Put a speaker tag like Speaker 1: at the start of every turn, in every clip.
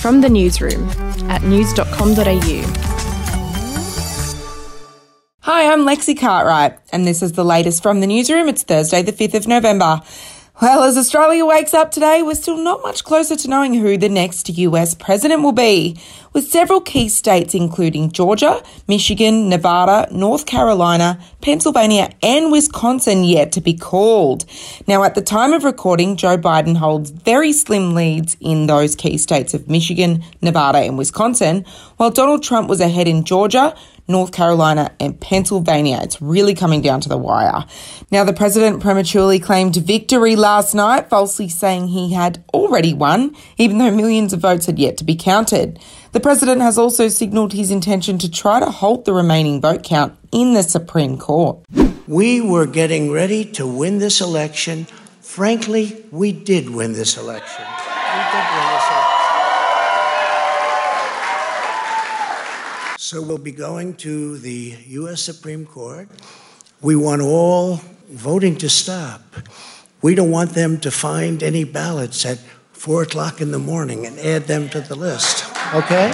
Speaker 1: From the newsroom at news.com.au.
Speaker 2: Hi, I'm Lexi Cartwright, and this is the latest from the newsroom. It's Thursday, the 5th of November. Well, as Australia wakes up today, we're still not much closer to knowing who the next US president will be, with several key states including Georgia, Michigan, Nevada, North Carolina, Pennsylvania, and Wisconsin yet to be called. Now, at the time of recording, Joe Biden holds very slim leads in those key states of Michigan, Nevada, and Wisconsin, while Donald Trump was ahead in Georgia, North Carolina, and Pennsylvania. It's really coming down to the wire. Now, the president prematurely claimed victory last night, falsely saying he had already won, even though millions of votes had yet to be counted. The president has also signalled his intention to try to halt the remaining vote count in the Supreme Court.
Speaker 3: We were getting ready to win this election. Frankly, we did win this election. We did win this election. So we'll be going to the U.S. Supreme Court. We want all voting to stop. We don't want them to find any ballots at four o'clock in the morning and add them to the list. Okay?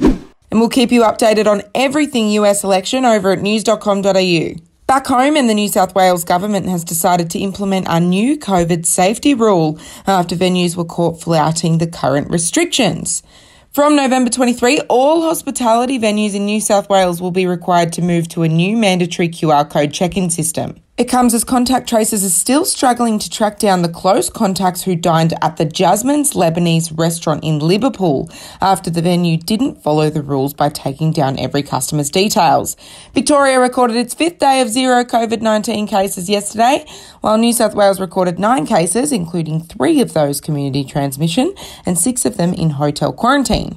Speaker 2: And we'll keep you updated on everything US election over at news.com.au. Back home, and the New South Wales government has decided to implement a new COVID safety rule after venues were caught flouting the current restrictions. From November 23, all hospitality venues in New South Wales will be required to move to a new mandatory QR code check in system. It comes as contact tracers are still struggling to track down the close contacts who dined at the Jasmine's Lebanese restaurant in Liverpool after the venue didn't follow the rules by taking down every customer's details. Victoria recorded its fifth day of zero COVID 19 cases yesterday, while New South Wales recorded nine cases, including three of those community transmission and six of them in hotel quarantine.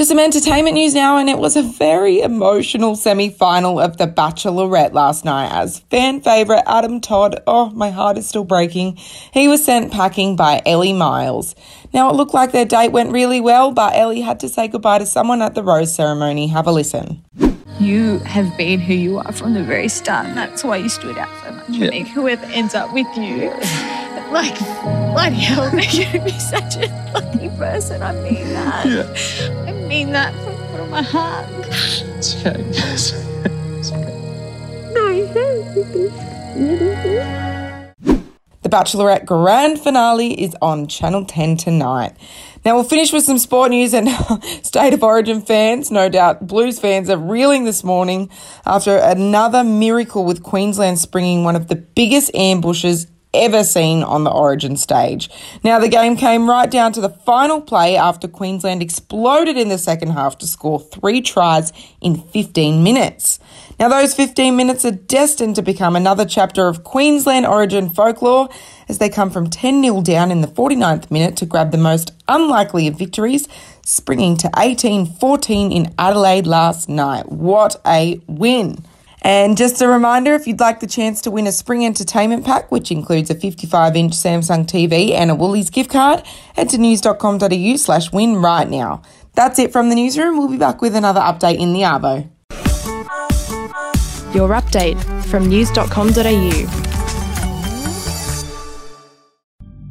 Speaker 2: To some entertainment news now, and it was a very emotional semi final of The Bachelorette last night as fan favourite Adam Todd, oh, my heart is still breaking, he was sent packing by Elly Miles. Now, it looked like their date went really well, but Elly had to say goodbye to someone at the rose ceremony. Have a listen.
Speaker 4: You have been who you are from the very start, and that's why you stood out so much for me. Whoever ends up with you, like, bloody hell, you're gonna be such a lucky person. I mean that. I mean that from the bottom of my heart.
Speaker 5: It's okay.
Speaker 2: The Bachelorette Grand Finale is on Channel 10 tonight. Now we'll finish with some sport news and State of Origin fans, no doubt Blues fans are reeling this morning after another miracle with Queensland springing one of the biggest ambushes ever seen on the Origin stage. Now the game came right down to the final play after Queensland exploded in the second half to score three tries in 15 minutes. Now those 15 minutes are destined to become another chapter of Queensland Origin folklore as they come from 10 0 down in the 49th minute to grab the most unlikely of victories, springing to 18 14 in Adelaide last night. What a win! And just a reminder if you'd like the chance to win a spring entertainment pack, which includes a 55 inch Samsung TV and a Woolies gift card, head to news.com.au slash win right now. That's it from the newsroom. We'll be back with another update in the Arvo.
Speaker 1: Your update from news.com.au.